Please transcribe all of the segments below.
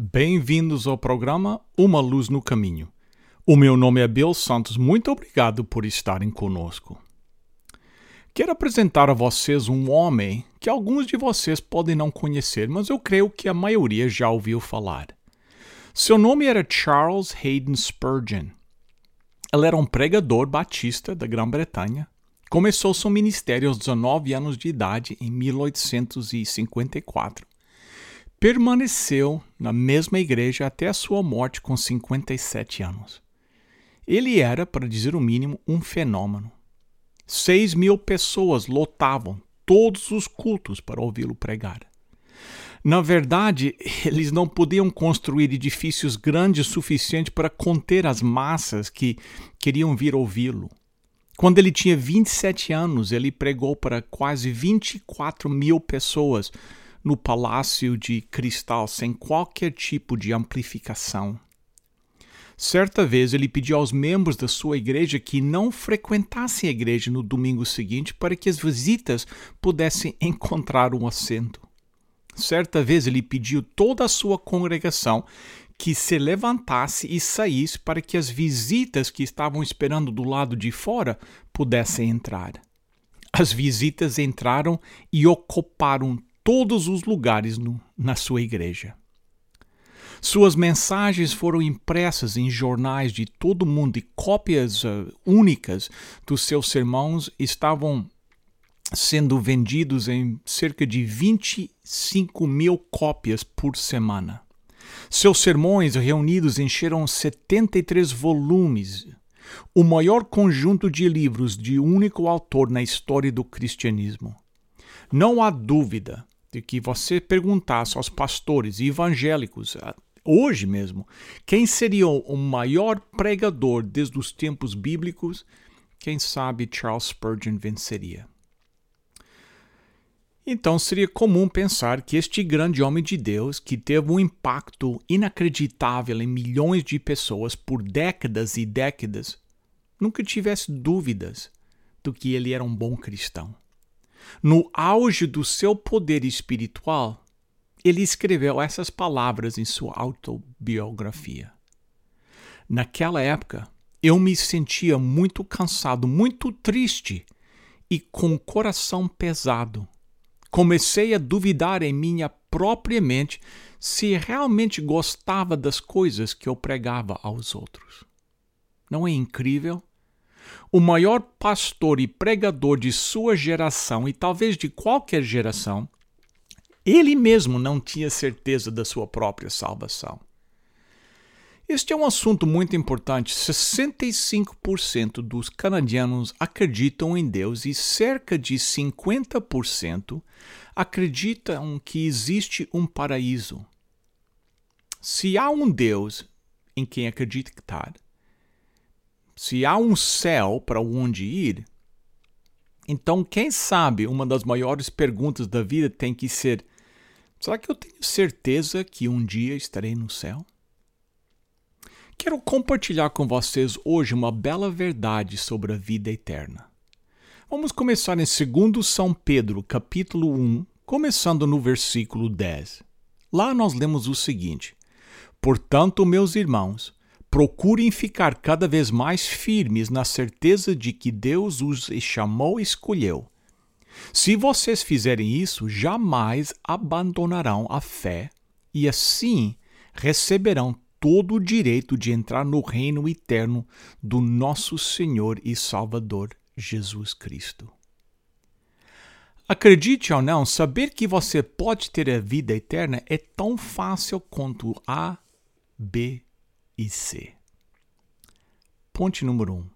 Bem-vindos ao programa Uma Luz no Caminho. O meu nome é Bill Santos, muito obrigado por estarem conosco. Quero apresentar a vocês um homem que alguns de vocês podem não conhecer, mas eu creio que a maioria já ouviu falar. Seu nome era Charles Hayden Spurgeon. Ele era um pregador batista da Grã-Bretanha. Começou seu ministério aos 19 anos de idade em 1854 permaneceu na mesma igreja até a sua morte com 57 anos. Ele era, para dizer o mínimo, um fenômeno. Seis mil pessoas lotavam todos os cultos para ouvi-lo pregar. Na verdade, eles não podiam construir edifícios grandes o suficiente para conter as massas que queriam vir ouvi-lo. Quando ele tinha 27 anos, ele pregou para quase 24 mil pessoas no palácio de cristal sem qualquer tipo de amplificação. Certa vez ele pediu aos membros da sua igreja que não frequentassem a igreja no domingo seguinte para que as visitas pudessem encontrar um assento. Certa vez ele pediu toda a sua congregação que se levantasse e saísse para que as visitas que estavam esperando do lado de fora pudessem entrar. As visitas entraram e ocuparam todos os lugares no, na sua igreja. Suas mensagens foram impressas em jornais de todo o mundo e cópias uh, únicas dos seus sermões estavam sendo vendidos em cerca de 25 mil cópias por semana. Seus sermões reunidos encheram 73 volumes, o maior conjunto de livros de único autor na história do cristianismo. Não há dúvida de que você perguntasse aos pastores evangélicos, hoje mesmo, quem seria o maior pregador desde os tempos bíblicos, quem sabe Charles Spurgeon venceria. Então seria comum pensar que este grande homem de Deus, que teve um impacto inacreditável em milhões de pessoas por décadas e décadas, nunca tivesse dúvidas do que ele era um bom cristão no auge do seu poder espiritual, ele escreveu essas palavras em sua autobiografia. Naquela época, eu me sentia muito cansado, muito triste e com o coração pesado. Comecei a duvidar em minha própria mente se realmente gostava das coisas que eu pregava aos outros. Não é incrível? O maior pastor e pregador de sua geração e talvez de qualquer geração, ele mesmo não tinha certeza da sua própria salvação. Este é um assunto muito importante. 65% dos canadianos acreditam em Deus e cerca de 50% acreditam que existe um paraíso. Se há um Deus em quem acreditar, se há um céu para onde ir, então quem sabe uma das maiores perguntas da vida tem que ser: será que eu tenho certeza que um dia estarei no céu? Quero compartilhar com vocês hoje uma bela verdade sobre a vida eterna. Vamos começar em 2 São Pedro, capítulo 1, começando no versículo 10. Lá nós lemos o seguinte: Portanto, meus irmãos, procurem ficar cada vez mais firmes na certeza de que Deus os chamou e escolheu. Se vocês fizerem isso, jamais abandonarão a fé e assim receberão todo o direito de entrar no reino eterno do nosso Senhor e Salvador Jesus Cristo. Acredite ou não, saber que você pode ter a vida eterna é tão fácil quanto A, B e C. Ponte número 1. Um.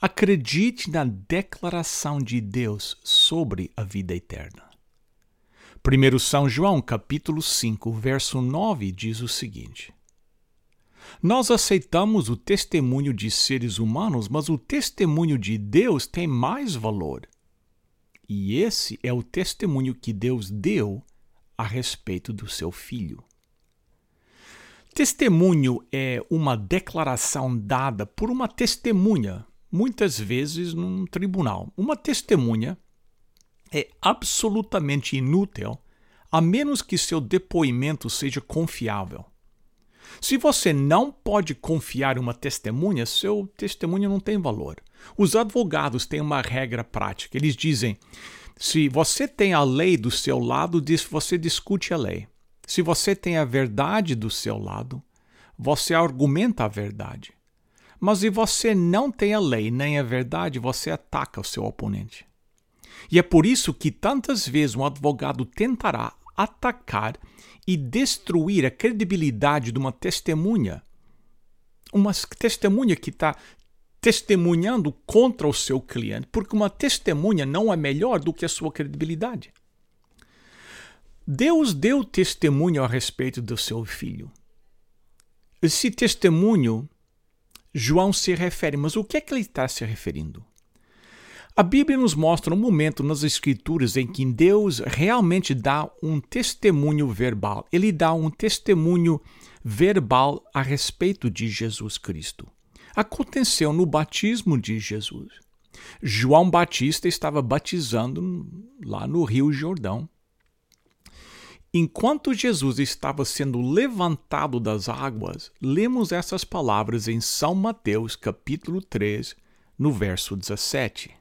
Acredite na declaração de Deus sobre a vida eterna. 1 São João, capítulo 5, verso 9, diz o seguinte: Nós aceitamos o testemunho de seres humanos, mas o testemunho de Deus tem mais valor. E esse é o testemunho que Deus deu a respeito do seu filho. Testemunho é uma declaração dada por uma testemunha, muitas vezes num tribunal. Uma testemunha é absolutamente inútil a menos que seu depoimento seja confiável. Se você não pode confiar uma testemunha, seu testemunho não tem valor. Os advogados têm uma regra prática. Eles dizem: se você tem a lei do seu lado, você discute a lei. Se você tem a verdade do seu lado, você argumenta a verdade. Mas se você não tem a lei nem a verdade, você ataca o seu oponente. E é por isso que tantas vezes um advogado tentará atacar e destruir a credibilidade de uma testemunha. Uma testemunha que está testemunhando contra o seu cliente, porque uma testemunha não é melhor do que a sua credibilidade. Deus deu testemunho a respeito do seu filho. Esse testemunho, João se refere, mas o que é que ele está se referindo? A Bíblia nos mostra um momento nas Escrituras em que Deus realmente dá um testemunho verbal. Ele dá um testemunho verbal a respeito de Jesus Cristo. Aconteceu no batismo de Jesus. João Batista estava batizando lá no Rio Jordão. Enquanto Jesus estava sendo levantado das águas, lemos essas palavras em São Mateus, capítulo 3, no verso 17.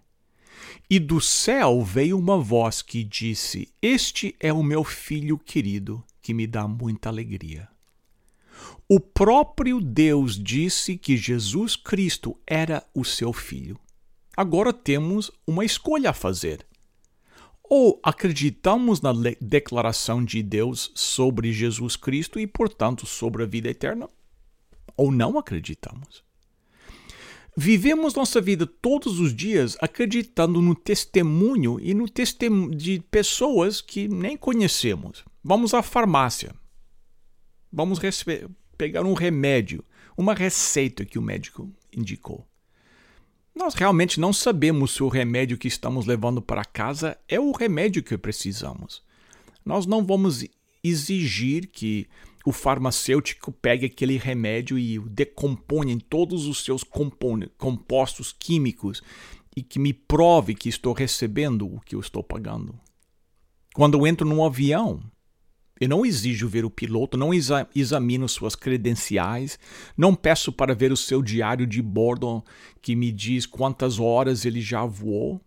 E do céu veio uma voz que disse: Este é o meu filho querido, que me dá muita alegria. O próprio Deus disse que Jesus Cristo era o seu filho. Agora temos uma escolha a fazer. Ou acreditamos na declaração de Deus sobre Jesus Cristo e, portanto, sobre a vida eterna, ou não acreditamos. Vivemos nossa vida todos os dias acreditando no testemunho e no testemunho de pessoas que nem conhecemos. Vamos à farmácia. Vamos pegar um remédio, uma receita que o médico indicou. Nós realmente não sabemos se o remédio que estamos levando para casa é o remédio que precisamos. Nós não vamos exigir que o farmacêutico pegue aquele remédio e o decomponha em todos os seus compostos químicos e que me prove que estou recebendo o que eu estou pagando. Quando eu entro num avião, eu não exijo ver o piloto, não exa examino suas credenciais, não peço para ver o seu diário de bordo que me diz quantas horas ele já voou.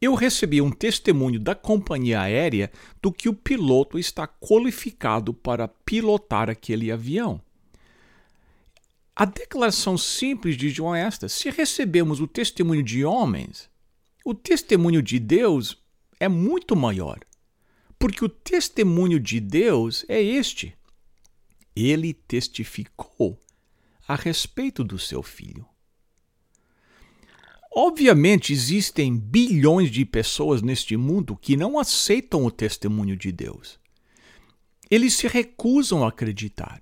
Eu recebi um testemunho da companhia aérea do que o piloto está qualificado para pilotar aquele avião. A declaração simples de João é esta: se recebemos o testemunho de homens, o testemunho de Deus é muito maior. Porque o testemunho de Deus é este: ele testificou a respeito do seu filho. Obviamente, existem bilhões de pessoas neste mundo que não aceitam o testemunho de Deus. Eles se recusam a acreditar.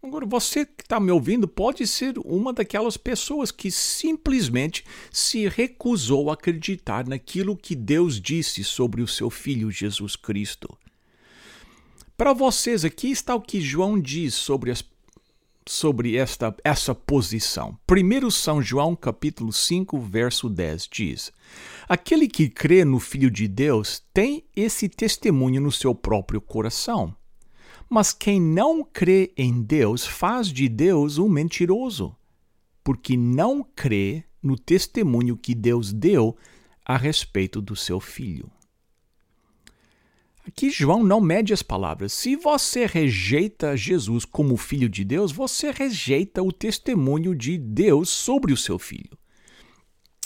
Agora, você que está me ouvindo pode ser uma daquelas pessoas que simplesmente se recusou a acreditar naquilo que Deus disse sobre o seu Filho Jesus Cristo. Para vocês, aqui está o que João diz sobre as sobre esta, essa posição. Primeiro São João capítulo 5, verso 10 diz: Aquele que crê no Filho de Deus tem esse testemunho no seu próprio coração. Mas quem não crê em Deus faz de Deus um mentiroso, porque não crê no testemunho que Deus deu a respeito do seu filho. Aqui João não mede as palavras. Se você rejeita Jesus como filho de Deus, você rejeita o testemunho de Deus sobre o seu filho.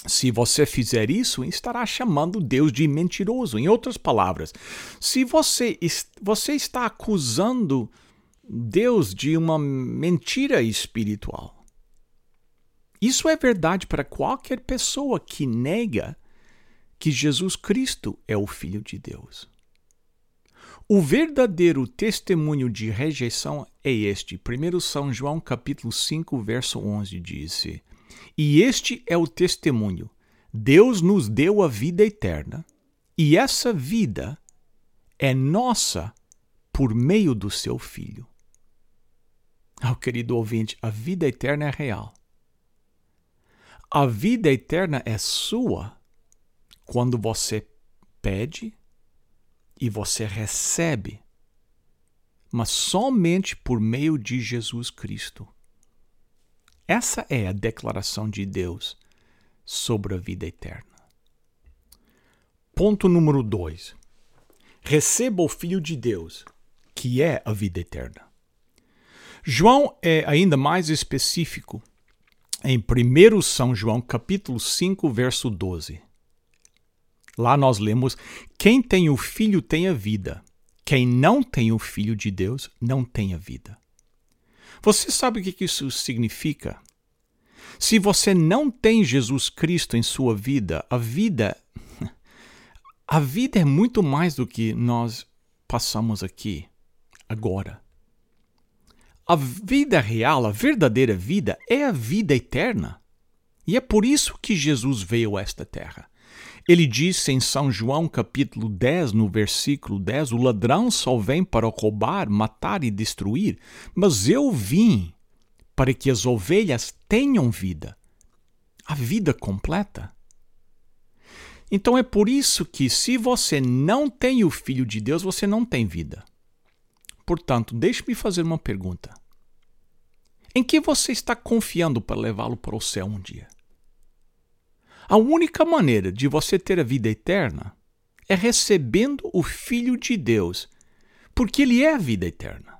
Se você fizer isso, estará chamando Deus de mentiroso. Em outras palavras, se você, você está acusando Deus de uma mentira espiritual. Isso é verdade para qualquer pessoa que nega que Jesus Cristo é o Filho de Deus. O verdadeiro testemunho de rejeição é este. 1 São João capítulo 5, verso 11 diz: E este é o testemunho. Deus nos deu a vida eterna, e essa vida é nossa por meio do seu Filho. Oh, querido ouvinte, a vida eterna é real. A vida eterna é sua quando você pede e você recebe, mas somente por meio de Jesus Cristo. Essa é a declaração de Deus sobre a vida eterna. Ponto número 2. Receba o Filho de Deus, que é a vida eterna. João é ainda mais específico em 1 São João, capítulo 5, verso 12. Lá nós lemos: Quem tem o Filho tem a vida. Quem não tem o Filho de Deus não tem a vida. Você sabe o que isso significa? Se você não tem Jesus Cristo em sua vida, a vida a vida é muito mais do que nós passamos aqui agora. A vida real, a verdadeira vida é a vida eterna. E é por isso que Jesus veio a esta terra. Ele disse em São João capítulo 10, no versículo 10, o ladrão só vem para roubar, matar e destruir, mas eu vim para que as ovelhas tenham vida, a vida completa. Então é por isso que se você não tem o Filho de Deus, você não tem vida. Portanto, deixe-me fazer uma pergunta. Em que você está confiando para levá-lo para o céu um dia? A única maneira de você ter a vida eterna é recebendo o Filho de Deus, porque Ele é a vida eterna.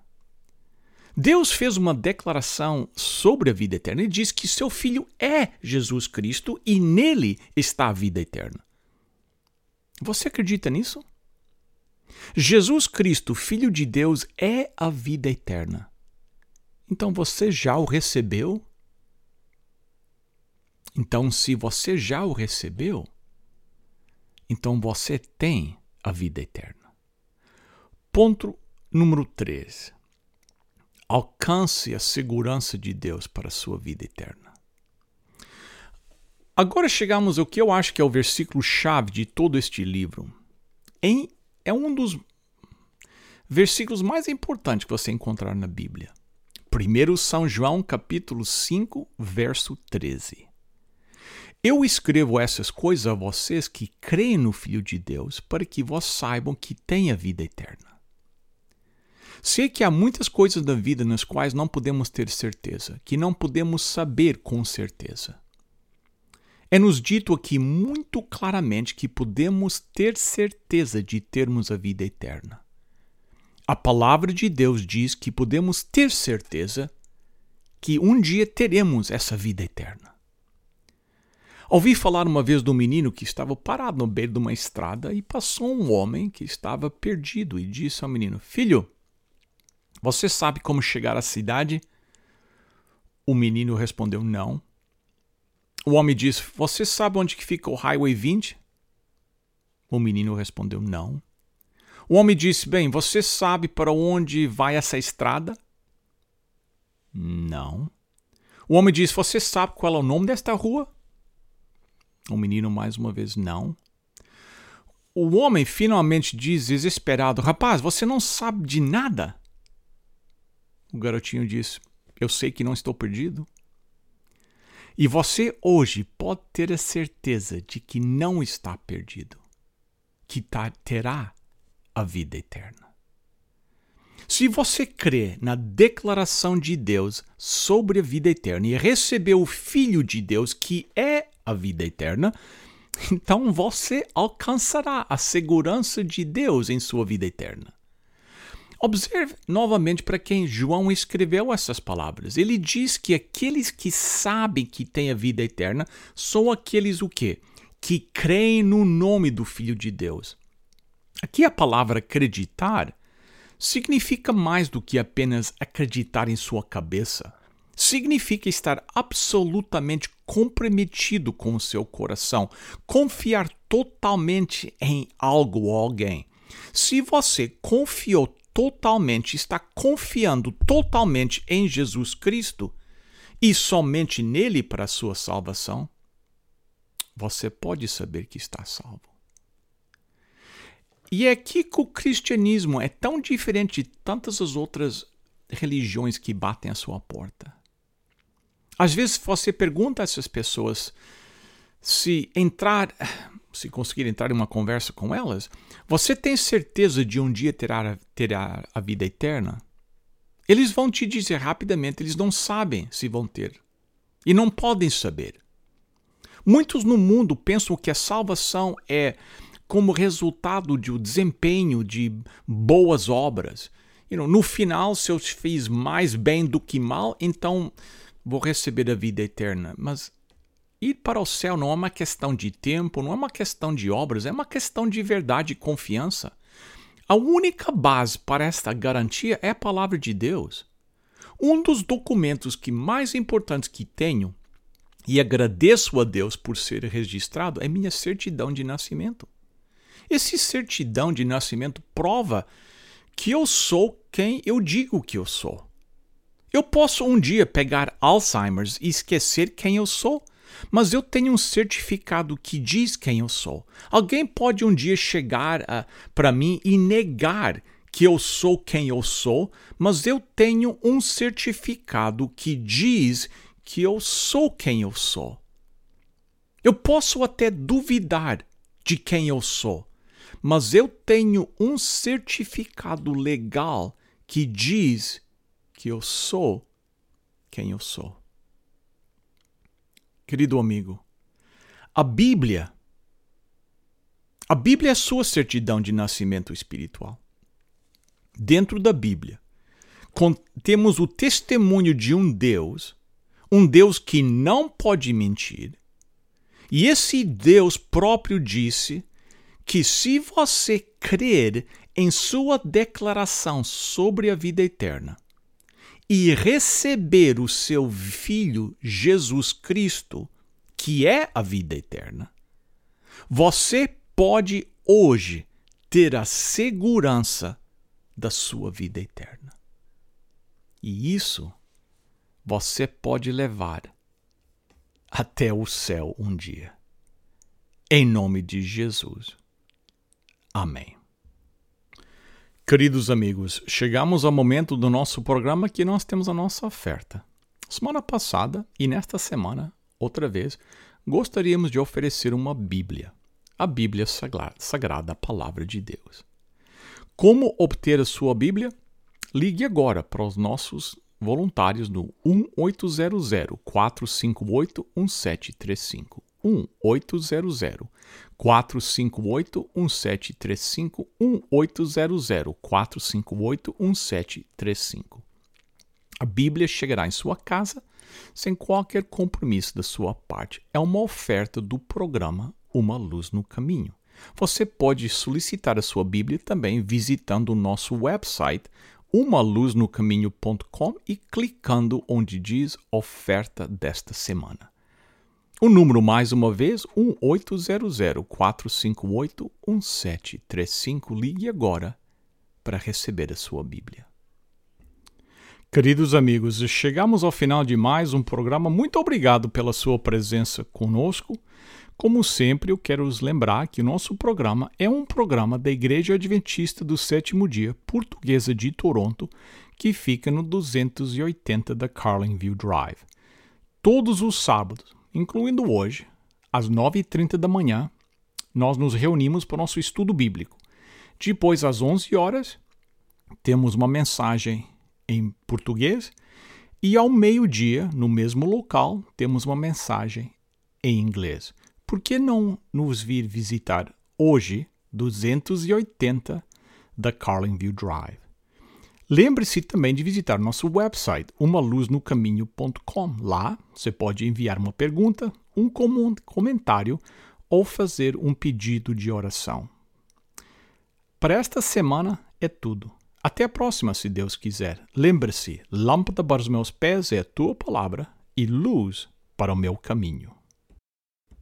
Deus fez uma declaração sobre a vida eterna e diz que seu Filho é Jesus Cristo e nele está a vida eterna. Você acredita nisso? Jesus Cristo, Filho de Deus, é a vida eterna. Então você já o recebeu? Então, se você já o recebeu, então você tem a vida eterna. Ponto número 3. Alcance a segurança de Deus para a sua vida eterna. Agora chegamos ao que eu acho que é o versículo-chave de todo este livro. Em, é um dos versículos mais importantes que você encontrar na Bíblia. 1 São João, capítulo 5, verso 13. Eu escrevo essas coisas a vocês que creem no Filho de Deus, para que vós saibam que têm a vida eterna. Sei que há muitas coisas da vida nas quais não podemos ter certeza, que não podemos saber com certeza. É-nos dito aqui muito claramente que podemos ter certeza de termos a vida eterna. A palavra de Deus diz que podemos ter certeza que um dia teremos essa vida eterna. Ouvi falar uma vez de um menino que estava parado no beiro de uma estrada e passou um homem que estava perdido e disse ao menino: Filho, você sabe como chegar à cidade? O menino respondeu: Não. O homem disse: Você sabe onde fica o Highway 20? O menino respondeu: Não. O homem disse: Bem, você sabe para onde vai essa estrada? Não. O homem disse: Você sabe qual é o nome desta rua? O menino mais uma vez não. O homem finalmente diz desesperado: Rapaz, você não sabe de nada. O garotinho diz: Eu sei que não estou perdido. E você hoje pode ter a certeza de que não está perdido, que terá a vida eterna. Se você crê na declaração de Deus sobre a vida eterna e recebeu o Filho de Deus, que é a vida eterna, então você alcançará a segurança de Deus em sua vida eterna. Observe novamente para quem João escreveu essas palavras. Ele diz que aqueles que sabem que têm a vida eterna são aqueles o quê? Que creem no nome do Filho de Deus. Aqui a palavra acreditar significa mais do que apenas acreditar em sua cabeça significa estar absolutamente comprometido com o seu coração, confiar totalmente em algo ou alguém. Se você confiou totalmente, está confiando totalmente em Jesus Cristo e somente nele para a sua salvação, você pode saber que está salvo. E é aqui que o cristianismo é tão diferente de tantas as outras religiões que batem à sua porta. Às vezes você pergunta a essas pessoas se entrar se conseguir entrar em uma conversa com elas, você tem certeza de um dia terá, terá a vida eterna? Eles vão te dizer rapidamente, eles não sabem se vão ter. E não podem saber. Muitos no mundo pensam que a salvação é como resultado de um desempenho de boas obras. No final, se eu fiz mais bem do que mal, então vou receber a vida eterna. Mas ir para o céu não é uma questão de tempo, não é uma questão de obras, é uma questão de verdade e confiança. A única base para esta garantia é a palavra de Deus. Um dos documentos que mais importantes que tenho, e agradeço a Deus por ser registrado, é minha certidão de nascimento. Esse certidão de nascimento prova que eu sou quem eu digo que eu sou. Eu posso um dia pegar Alzheimer's e esquecer quem eu sou, mas eu tenho um certificado que diz quem eu sou. Alguém pode um dia chegar uh, para mim e negar que eu sou quem eu sou, mas eu tenho um certificado que diz que eu sou quem eu sou. Eu posso até duvidar de quem eu sou, mas eu tenho um certificado legal que diz que eu sou quem eu sou. Querido amigo, a Bíblia, a Bíblia é a sua certidão de nascimento espiritual. Dentro da Bíblia, temos o testemunho de um Deus, um Deus que não pode mentir, e esse Deus próprio disse que se você crer em sua declaração sobre a vida eterna, e receber o seu Filho Jesus Cristo, que é a vida eterna, você pode hoje ter a segurança da sua vida eterna. E isso você pode levar até o céu um dia. Em nome de Jesus. Amém. Queridos amigos, chegamos ao momento do nosso programa que nós temos a nossa oferta. Semana passada e nesta semana, outra vez, gostaríamos de oferecer uma Bíblia, a Bíblia Sagrada, Sagrada Palavra de Deus. Como obter a sua Bíblia? Ligue agora para os nossos voluntários no 1800 458 1735. 1800 458 1735 1800 458 1735. A Bíblia chegará em sua casa sem qualquer compromisso da sua parte. É uma oferta do programa Uma Luz no Caminho. Você pode solicitar a sua Bíblia também visitando o nosso website umaluznocaminho.com e clicando onde diz oferta desta semana. O número, mais uma vez, 1800-458-1735. Ligue agora para receber a sua Bíblia. Queridos amigos, chegamos ao final de mais um programa. Muito obrigado pela sua presença conosco. Como sempre, eu quero os lembrar que o nosso programa é um programa da Igreja Adventista do Sétimo Dia Portuguesa de Toronto, que fica no 280 da Carlingview Drive. Todos os sábados, incluindo hoje, às 9h30 da manhã, nós nos reunimos para o nosso estudo bíblico. Depois, às 11 horas, temos uma mensagem em português e ao meio-dia, no mesmo local, temos uma mensagem em inglês. Por que não nos vir visitar hoje, 280 da Carlingview Drive? Lembre-se também de visitar nosso website, umaluznocaminho.com. Lá você pode enviar uma pergunta, um comentário ou fazer um pedido de oração. Para esta semana é tudo. Até a próxima, se Deus quiser. Lembre-se: lâmpada para os meus pés é a tua palavra e luz para o meu caminho.